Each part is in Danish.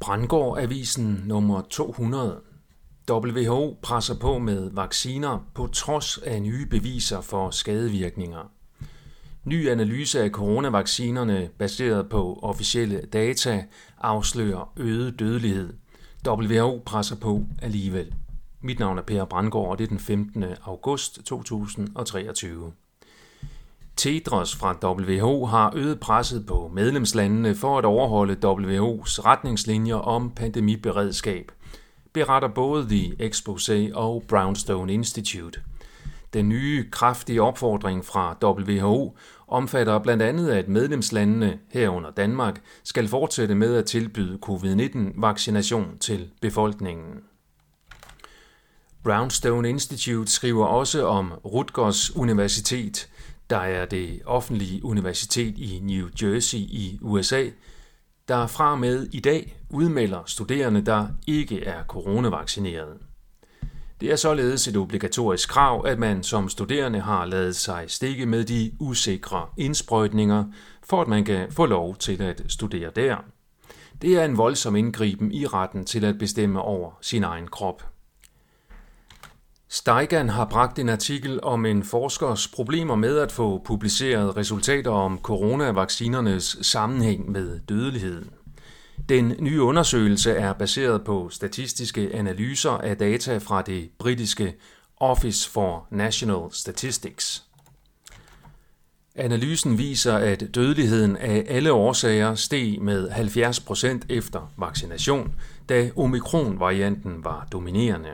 Brandgård Avisen nummer 200. WHO presser på med vacciner på trods af nye beviser for skadevirkninger. Ny analyse af coronavaccinerne baseret på officielle data afslører øget dødelighed. WHO presser på alligevel. Mit navn er Per Brandgård, og det er den 15. august 2023. Tedros fra WHO har øget presset på medlemslandene for at overholde WHO's retningslinjer om pandemiberedskab, beretter både The Exposé og Brownstone Institute. Den nye kraftige opfordring fra WHO omfatter blandt andet, at medlemslandene herunder Danmark skal fortsætte med at tilbyde covid-19-vaccination til befolkningen. Brownstone Institute skriver også om Rutgers Universitet, der er det offentlige universitet i New Jersey i USA, der fra med i dag udmelder studerende, der ikke er coronavaccineret. Det er således et obligatorisk krav, at man som studerende har lavet sig stikke med de usikre indsprøjtninger, for at man kan få lov til at studere der. Det er en voldsom indgriben i retten til at bestemme over sin egen krop. Steigan har bragt en artikel om en forskers problemer med at få publiceret resultater om coronavaccinernes sammenhæng med dødeligheden. Den nye undersøgelse er baseret på statistiske analyser af data fra det britiske Office for National Statistics. Analysen viser, at dødeligheden af alle årsager steg med 70 procent efter vaccination, da omikron-varianten var dominerende.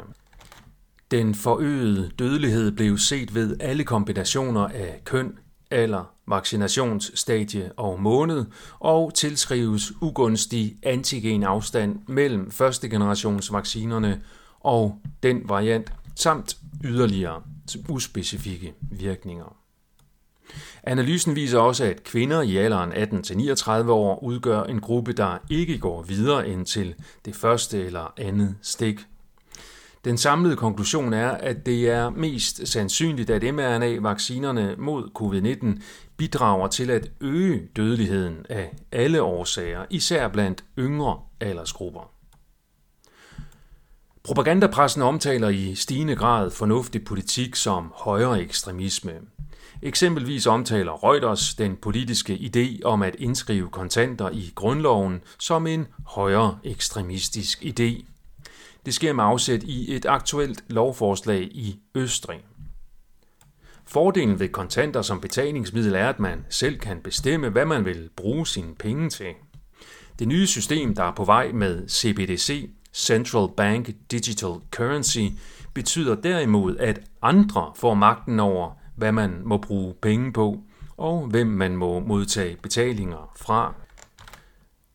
Den forøgede dødelighed blev set ved alle kombinationer af køn, alder, vaccinationsstadie og måned og tilskrives ugunstig antigenafstand mellem første generations vaccinerne og den variant samt yderligere uspecifikke virkninger. Analysen viser også, at kvinder i alderen 18-39 år udgør en gruppe, der ikke går videre end til det første eller andet stik den samlede konklusion er, at det er mest sandsynligt, at mRNA-vaccinerne mod covid-19 bidrager til at øge dødeligheden af alle årsager, især blandt yngre aldersgrupper. Propagandapressen omtaler i stigende grad fornuftig politik som højere ekstremisme. Eksempelvis omtaler Reuters den politiske idé om at indskrive kontanter i grundloven som en højere ekstremistisk idé. Det sker med afsæt i et aktuelt lovforslag i Østrig. Fordelen ved kontanter som betalingsmiddel er, at man selv kan bestemme, hvad man vil bruge sine penge til. Det nye system, der er på vej med CBDC, Central Bank Digital Currency, betyder derimod, at andre får magten over, hvad man må bruge penge på, og hvem man må modtage betalinger fra.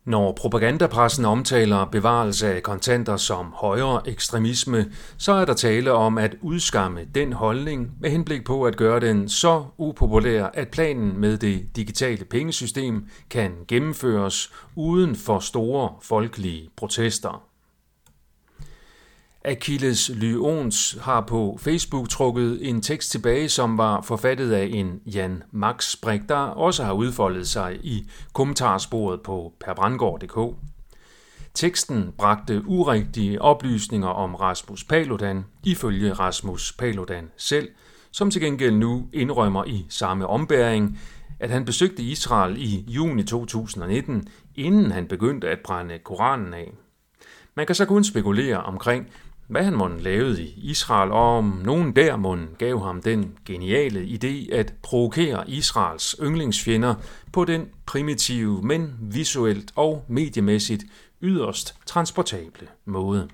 Når propagandapressen omtaler bevarelse af kontanter som højere ekstremisme, så er der tale om at udskamme den holdning med henblik på at gøre den så upopulær, at planen med det digitale pengesystem kan gennemføres uden for store folkelige protester. Achilles Lyons har på Facebook trukket en tekst tilbage, som var forfattet af en Jan Max Brik, der også har udfoldet sig i kommentarsporet på perbrandgård.dk. Teksten bragte urigtige oplysninger om Rasmus Paludan, ifølge Rasmus Paludan selv, som til gengæld nu indrømmer i samme ombæring, at han besøgte Israel i juni 2019, inden han begyndte at brænde Koranen af. Man kan så kun spekulere omkring, hvad han måtte lavede i Israel, og om nogen der måtte gav ham den geniale idé at provokere Israels yndlingsfjender på den primitive, men visuelt og mediemæssigt yderst transportable måde.